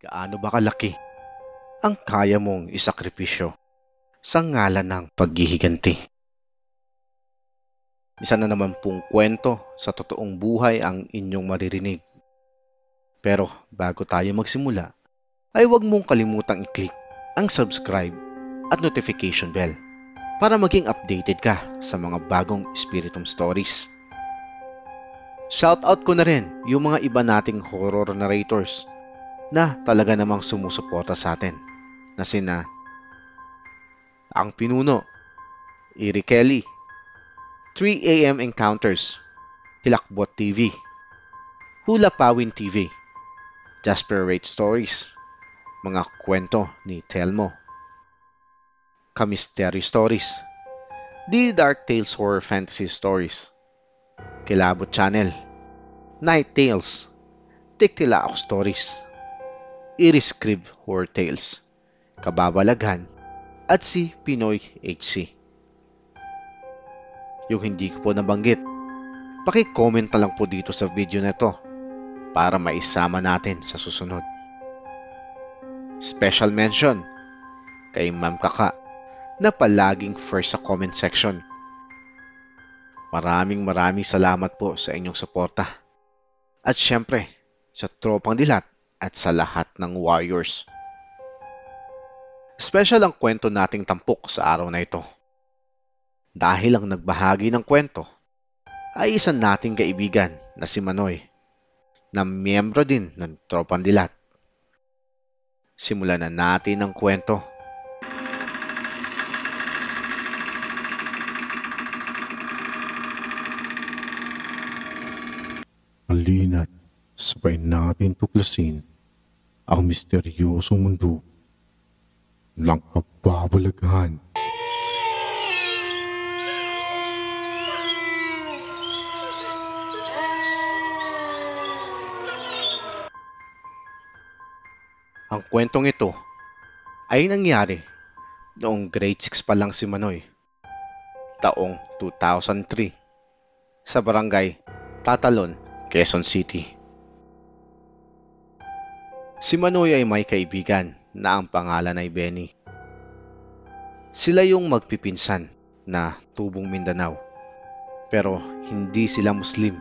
Gaano ba kalaki ang kaya mong isakripisyo sa ngalan ng paghihiganti? Isa na naman pong kwento sa totoong buhay ang inyong maririnig. Pero bago tayo magsimula, ay huwag mong kalimutang i-click ang subscribe at notification bell para maging updated ka sa mga bagong Spiritum Stories. Shoutout ko na rin yung mga iba nating horror narrators na talaga namang sumusuporta sa atin na sina Ang Pinuno, Iri Kelly, 3AM Encounters, Hilakbot TV, Hula Pawin TV, Jasper Rate Stories, mga kwento ni Telmo, Kamistery Stories, The Dark Tales Horror Fantasy Stories, Kilabot Channel, Night Tales, Tiktilaok Stories, Iris Crib Horror Tales, Kababalaghan, at si Pinoy HC. Yung hindi ko po nabanggit, paki-comment na lang po dito sa video na to para maisama natin sa susunod. Special mention kay Ma'am Kaka na palaging first sa comment section Maraming maraming salamat po sa inyong suporta. At syempre, sa tropang dilat at sa lahat ng warriors. Special ang kwento nating tampok sa araw na ito. Dahil ang nagbahagi ng kwento ay isang nating kaibigan na si Manoy na miyembro din ng tropang dilat. Simulan na natin ang kwento. Sabay natin tuklasin ang misteryosong mundo ng kababalaghan. Ang kwentong ito ay nangyari noong grade 6 pa lang si Manoy, taong 2003, sa barangay Tatalon, Quezon City. Si Manoy ay may kaibigan na ang pangalan ay Benny. Sila yung magpipinsan na tubong Mindanao pero hindi sila Muslim.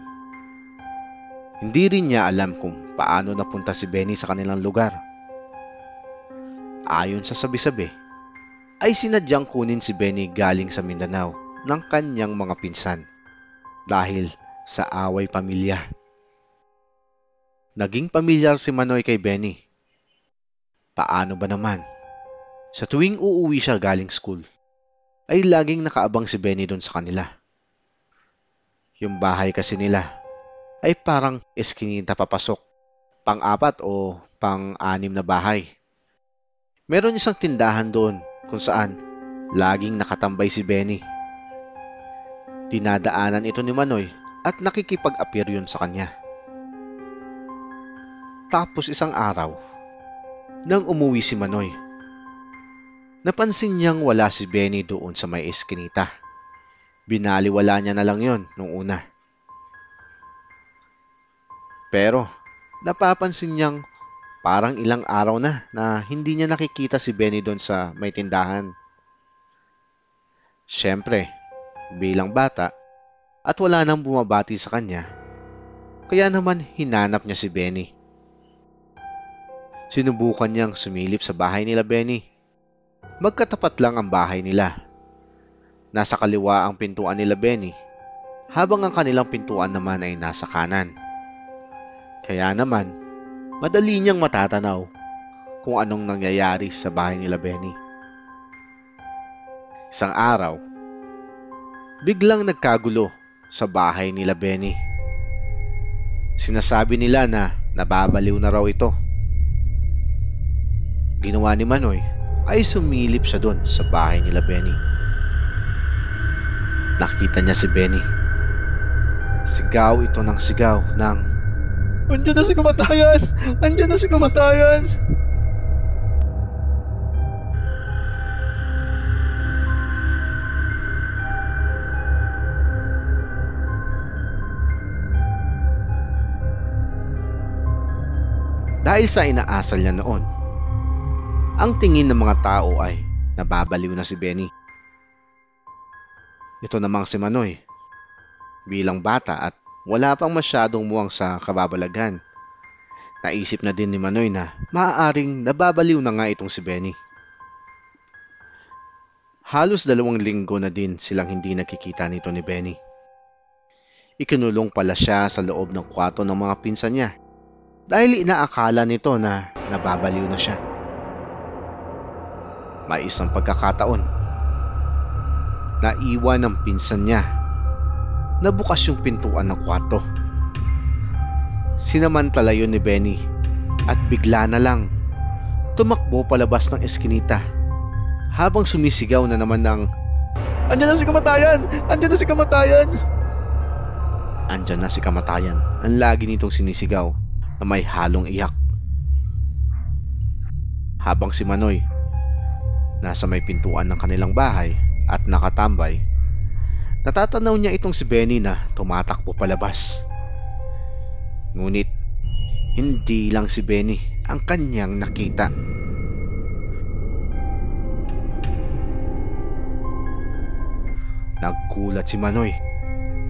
Hindi rin niya alam kung paano napunta si Benny sa kanilang lugar. Ayon sa sabi-sabi, ay sinadyang kunin si Benny galing sa Mindanao ng kanyang mga pinsan dahil sa away pamilya. Naging pamilyar si Manoy kay Benny. Paano ba naman? Sa tuwing uuwi siya galing school, ay laging nakaabang si Benny doon sa kanila. Yung bahay kasi nila ay parang eskinita papasok, pang-apat o pang-anim na bahay. Meron isang tindahan doon kung saan laging nakatambay si Benny. Dinadaanan ito ni Manoy at nakikipag-appear yun sa kanya. Tapos isang araw, nang umuwi si Manoy, napansin niyang wala si Benny doon sa may eskinita. Binaliwala niya na lang yon nung una. Pero napapansin niyang parang ilang araw na na hindi niya nakikita si Benny doon sa may tindahan. Siyempre, bilang bata, at wala nang bumabati sa kanya, kaya naman hinanap niya si Benny. Sinubukan niyang sumilip sa bahay nila Benny. Magkatapat lang ang bahay nila. Nasa kaliwa ang pintuan nila Benny, habang ang kanilang pintuan naman ay nasa kanan. Kaya naman, madali niyang matatanaw kung anong nangyayari sa bahay nila Benny. Isang araw, biglang nagkagulo sa bahay nila Benny. Sinasabi nila na nababaliw na raw ito ginawa ni Manoy ay sumilip siya doon sa bahay nila Benny. Nakita niya si Benny. Sigaw ito ng sigaw ng Andiyan na si kamatayan! Andiyan na si kamatayan! dahil sa inaasal niya noon. Ang tingin ng mga tao ay nababaliw na si Benny. Ito namang si Manoy. Bilang bata at wala pang masyadong muwang sa kababalaghan. Naisip na din ni Manoy na maaaring nababaliw na nga itong si Benny. Halos dalawang linggo na din silang hindi nakikita nito ni Benny. Ikinulong pala siya sa loob ng kwarto ng mga pinsan niya dahil inaakala nito na nababaliw na siya. May isang pagkakataon. Naiwan ng pinsan niya na bukas yung pintuan ng kwarto. Sinamantala yun ni Benny at bigla na lang tumakbo palabas ng eskinita habang sumisigaw na naman ng Andiyan na si kamatayan! Andiyan na si kamatayan! Andiyan na si kamatayan. Ang lagi nitong sinisigaw na may halong iyak. Habang si Manoy nasa may pintuan ng kanilang bahay at nakatambay, natatanaw niya itong si Benny na tumatakbo palabas. Ngunit, hindi lang si Benny ang kanyang nakita. Nagkulat si Manoy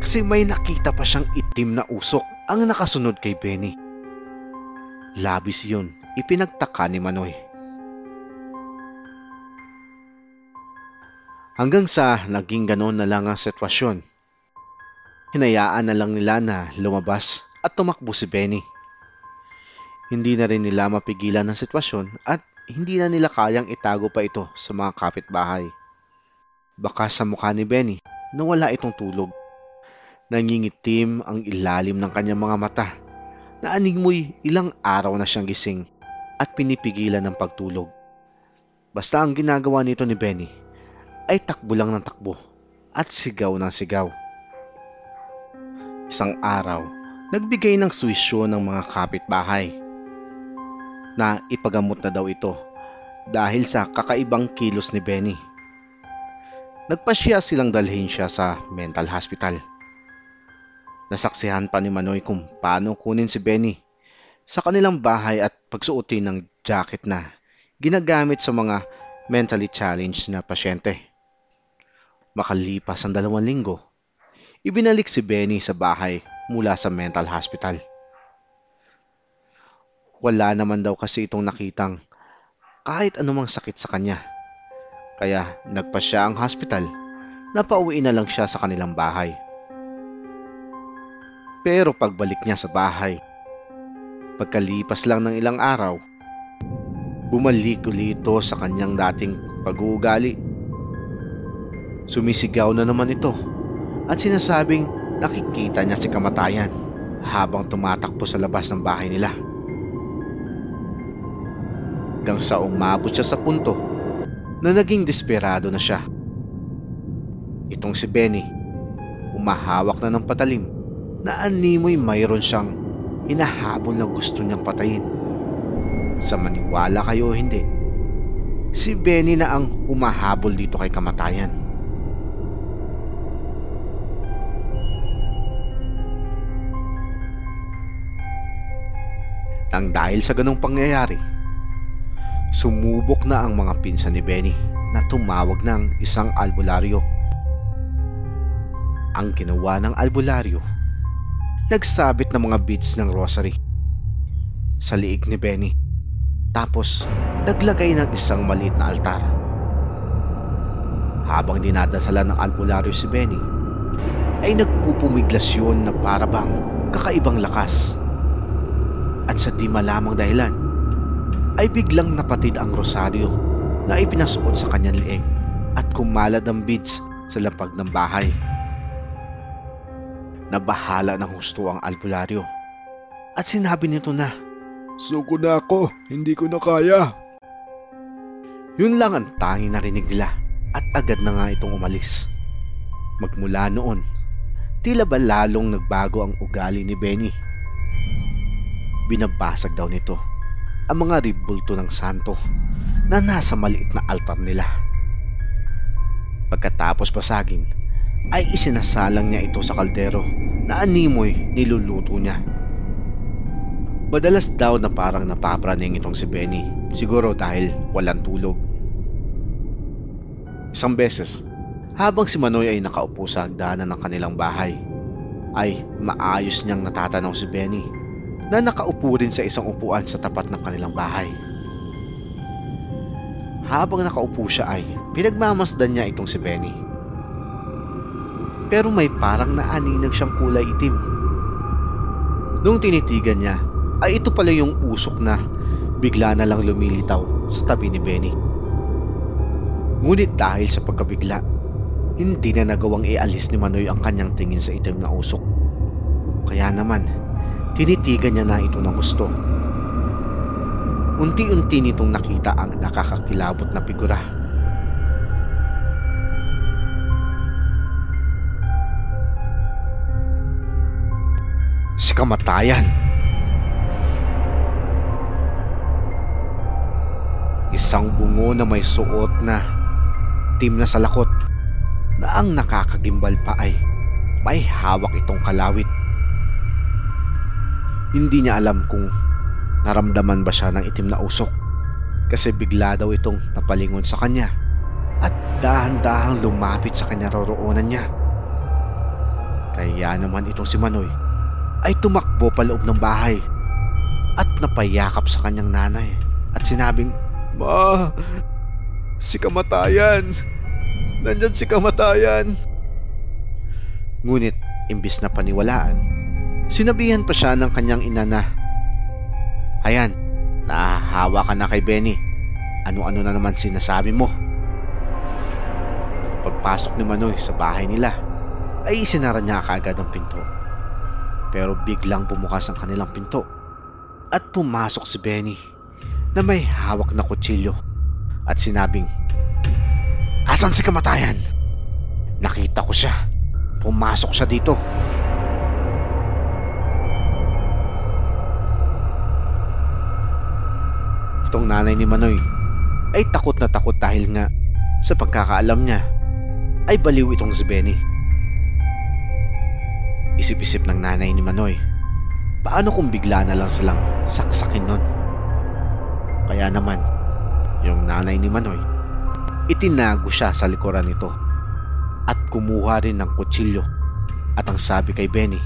kasi may nakita pa siyang itim na usok ang nakasunod kay Benny. Labis yun, ipinagtaka ni Manoy. Hanggang sa naging ganon na lang ang sitwasyon. Hinayaan na lang nila na lumabas at tumakbo si Benny. Hindi na rin nila mapigilan ang sitwasyon at hindi na nila kayang itago pa ito sa mga kapitbahay. Baka sa mukha ni Benny na wala itong tulog. Nangingitim ang ilalim ng kanyang mga mata na anigmoy ilang araw na siyang gising at pinipigilan ng pagtulog. Basta ang ginagawa nito ni Benny ay takbo lang ng takbo at sigaw ng sigaw. Isang araw, nagbigay ng suwisyon ng mga kapitbahay na ipagamot na daw ito dahil sa kakaibang kilos ni Benny. Nagpasya silang dalhin siya sa mental hospital. Nasaksihan pa ni Manoy kung paano kunin si Benny sa kanilang bahay at pagsuotin ng jacket na ginagamit sa mga mentally challenged na pasyente. Makalipas ang dalawang linggo, ibinalik si Benny sa bahay mula sa mental hospital. Wala naman daw kasi itong nakitang kahit anumang sakit sa kanya. Kaya nagpa siya ang hospital na pauwi na lang siya sa kanilang bahay. Pero pagbalik niya sa bahay, pagkalipas lang ng ilang araw, bumalik ulit ito sa kanyang dating pag-uugali Sumisigaw na naman ito at sinasabing nakikita niya si kamatayan habang tumatakbo sa labas ng bahay nila. Hanggang sa umabot siya sa punto na naging desperado na siya. Itong si Benny, umahawak na ng patalim na animoy mayroon siyang hinahabol na gusto niyang patayin. Sa maniwala kayo o hindi, si Benny na ang humahabol dito kay kamatayan. Nang dahil sa ganong pangyayari, sumubok na ang mga pinsan ni Benny na tumawag ng isang albularyo. Ang ginawa ng albularyo, nagsabit ng mga beads ng rosary sa liig ni Benny. Tapos, naglagay ng isang maliit na altar. Habang dinadasalan ng albularyo si Benny, ay nagpupumiglas yun na parabang kakaibang lakas sa di malamang dahilan ay biglang napatid ang rosaryo na ipinasuot sa kanyang lieg at kumalad ang beads sa lapag ng bahay. Nabahala ng husto ang albularyo at sinabi nito na, Suko na ako, hindi ko na kaya. Yun lang ang tanging narinig nila at agad na nga itong umalis. Magmula noon, tila ba lalong nagbago ang ugali ni Benny binabasag daw nito ang mga ribulto ng santo na nasa maliit na altar nila. Pagkatapos pasagin, ay isinasalang niya ito sa kaldero na animoy niluluto niya. Madalas daw na parang napapraning itong si Benny, siguro dahil walang tulog. Isang beses, habang si Manoy ay nakaupo sa hagdanan ng kanilang bahay, ay maayos niyang natatanaw si Benny na nakaupo rin sa isang upuan sa tapat ng kanilang bahay. Habang nakaupo siya ay pinagmamasdan niya itong si Benny. Pero may parang naaninag siyang kulay itim. Nung tinitigan niya ay ito pala yung usok na bigla na lang lumilitaw sa tabi ni Benny. Ngunit dahil sa pagkabigla, hindi na nagawang ialis ni Manoy ang kanyang tingin sa itim na usok. Kaya naman, tinitigan niya na ito ng gusto. Unti-unti nitong nakita ang nakakakilabot na figura. Si kamatayan. Isang bungo na may suot na tim na salakot na ang nakakagimbal pa ay may hawak itong kalawit. Hindi niya alam kung Naramdaman ba siya ng itim na usok? Kasi bigla daw itong napalingon sa kanya at dahan-dahang lumapit sa kanya roroonan niya. Kaya naman itong si Manoy ay tumakbo pa loob ng bahay at napayakap sa kanyang nanay at sinabing, Ma, si kamatayan! Nandyan si kamatayan! Ngunit imbis na paniwalaan, sinabihan pa siya ng kanyang ina na Ayan, nahahawa ka na kay Benny. Ano-ano na naman sinasabi mo? Pagpasok ni Manoy sa bahay nila, ay isinara niya kaagad ang pinto. Pero biglang bumukas ang kanilang pinto at pumasok si Benny na may hawak na kutsilyo at sinabing, Asan si kamatayan? Nakita ko siya. Pumasok siya dito. Itong nanay ni Manoy ay takot na takot dahil nga sa pagkakaalam niya ay baliw itong si Benny. Isip-isip ng nanay ni Manoy, paano kung bigla na lang silang saksakin nun? Kaya naman, yung nanay ni Manoy, itinago siya sa likuran nito at kumuha rin ng kutsilyo at ang sabi kay Benny,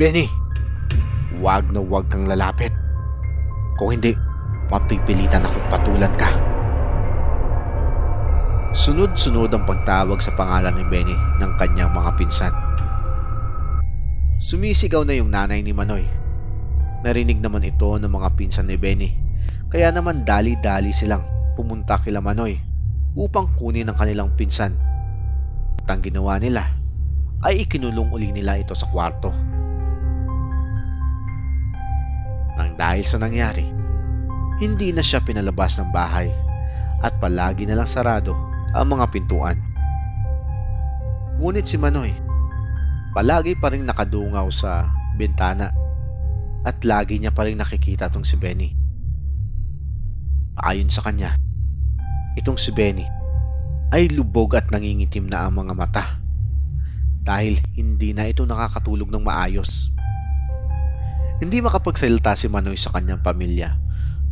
Benny, wag na wag kang lalapit. Kung hindi, mapipilitan akong patulan ka. Sunod-sunod ang pagtawag sa pangalan ni Benny ng kanyang mga pinsan. Sumisigaw na yung nanay ni Manoy. Narinig naman ito ng mga pinsan ni Benny. Kaya naman dali-dali silang pumunta kila Manoy upang kunin ang kanilang pinsan. At ang ginawa nila ay ikinulong uli nila ito sa kwarto. Nang dahil sa nangyari, hindi na siya pinalabas ng bahay at palagi na lang sarado ang mga pintuan. Ngunit si Manoy, palagi pa rin nakadungaw sa bintana at lagi niya pa rin nakikita tong si Benny. Ayon sa kanya, itong si Benny ay lubog at nangingitim na ang mga mata dahil hindi na ito nakakatulog ng maayos. Hindi makapagsalita si Manoy sa kanyang pamilya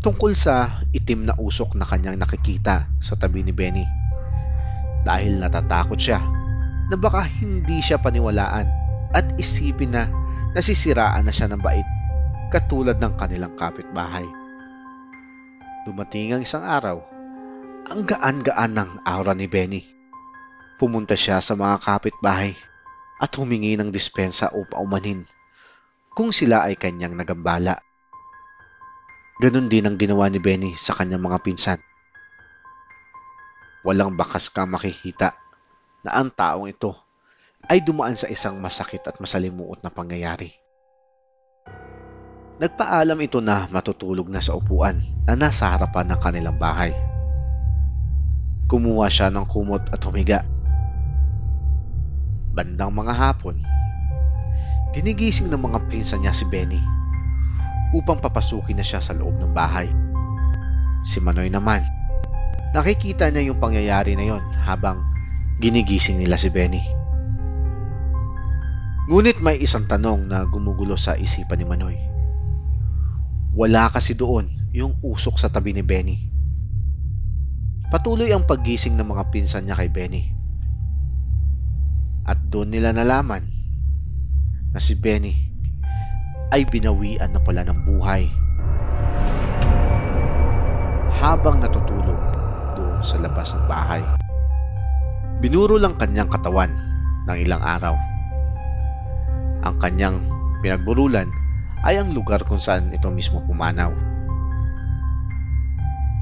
tungkol sa itim na usok na kanyang nakikita sa tabi ni Benny. Dahil natatakot siya na baka hindi siya paniwalaan at isipin na nasisiraan na siya ng bait katulad ng kanilang kapitbahay. Dumating ang isang araw, ang gaan-gaan ng aura ni Benny. Pumunta siya sa mga kapitbahay at humingi ng dispensa o paumanin kung sila ay kanyang nagambala. Ganon din ang ginawa ni Benny sa kanyang mga pinsan. Walang bakas ka makikita na ang taong ito ay dumaan sa isang masakit at masalimuot na pangyayari. Nagpaalam ito na matutulog na sa upuan na nasa harapan ng kanilang bahay. Kumuha siya ng kumot at humiga. Bandang mga hapon, ginigising ng mga pinsan niya si Benny upang papasukin na siya sa loob ng bahay. Si Manoy naman, nakikita niya yung pangyayari na yon habang ginigising nila si Benny. Ngunit may isang tanong na gumugulo sa isipan ni Manoy. Wala kasi doon yung usok sa tabi ni Benny. Patuloy ang paggising ng mga pinsan niya kay Benny. At doon nila nalaman na si Benny ay binawian na pala ng buhay. Habang natutulog doon sa labas ng bahay. Binuro lang kanyang katawan ng ilang araw. Ang kanyang pinagburulan ay ang lugar kung saan ito mismo pumanaw.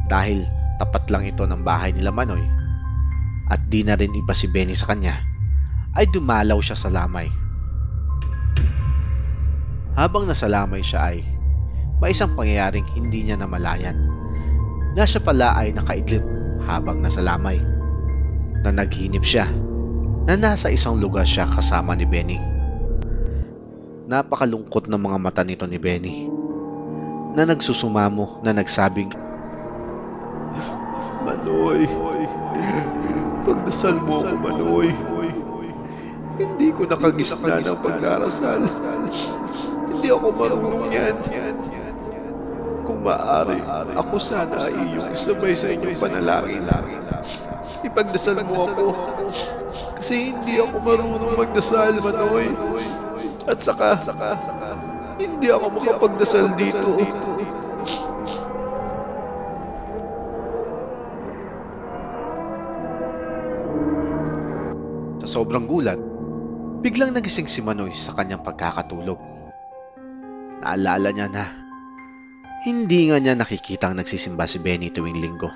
Dahil tapat lang ito ng bahay nila Manoy at di na rin iba si Benny sa kanya, ay dumalaw siya sa lamay. Habang nasa lamay siya ay may isang pangyayaring hindi niya namalayan na siya pala ay nakaidlip habang nasa lamay na naghinip siya na nasa isang lugar siya kasama ni Benny. Napakalungkot ng mga mata nito ni Benny na nagsusumamo na nagsabing Manoy, pagdasal mo ako, Manoy. Hindi ko nakagisna ng pagdarasal. Hindi ako marunong yan. Kung maaari, ako sana ay iyong isabay sa inyong panalangin. Ipagdasal mo ako. Kasi hindi ako marunong magdasal, Manoy. At saka, hindi ako makapagdasal dito. Sa sobrang gulat, biglang nagising si Manoy sa kanyang pagkakatulog. Naalala niya na hindi nga niya nakikitang nagsisimba si Benny tuwing linggo.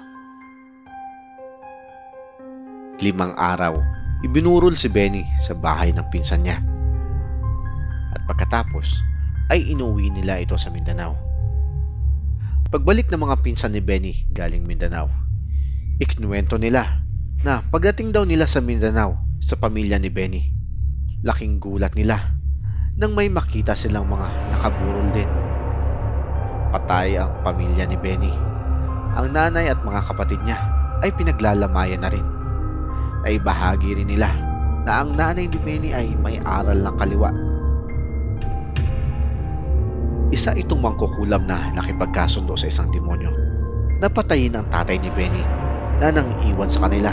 Limang araw, ibinurol si Benny sa bahay ng pinsan niya. At pagkatapos, ay inuwi nila ito sa Mindanao. Pagbalik ng mga pinsan ni Benny galing Mindanao, ikinuwento nila na pagdating daw nila sa Mindanao sa pamilya ni Benny, laking gulat nila nang may makita silang mga nakaburol din. Patay ang pamilya ni Benny. Ang nanay at mga kapatid niya ay pinaglalamayan na rin. Ay bahagi rin nila na ang nanay ni Benny ay may aral ng kaliwa. Isa itong mangkukulam na nakipagkasundo sa isang demonyo. Napatayin ang tatay ni Benny na nang iwan sa kanila.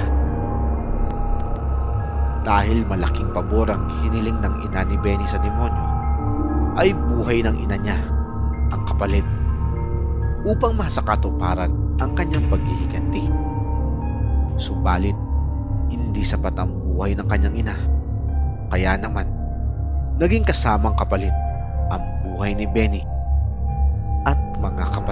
Dahil malaking pabor ang hiniling ng ina ni Benny sa demonyo, ay buhay ng ina niya ang kapalit upang masakatuparan ang kanyang paghihiganti. Subalit, hindi sapat ang buhay ng kanyang ina. Kaya naman, naging kasamang kapalit ang buhay ni Benny at mga kapatid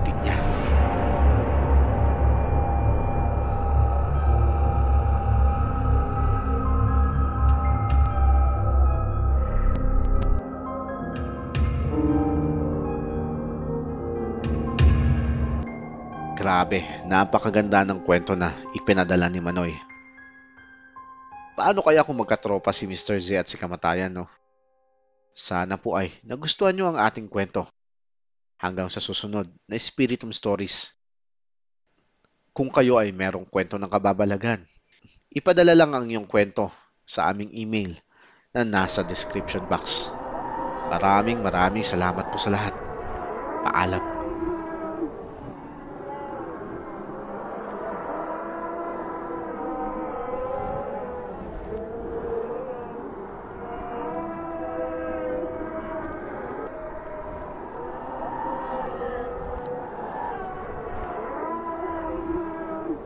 Grabe, napakaganda ng kwento na ipinadala ni Manoy. Paano kaya kung magkatropa si Mr. Z at si Kamatayan, no? Sana po ay nagustuhan nyo ang ating kwento. Hanggang sa susunod na Spiritum Stories. Kung kayo ay merong kwento ng kababalagan, ipadala lang ang iyong kwento sa aming email na nasa description box. Maraming maraming salamat po sa lahat. Paalam.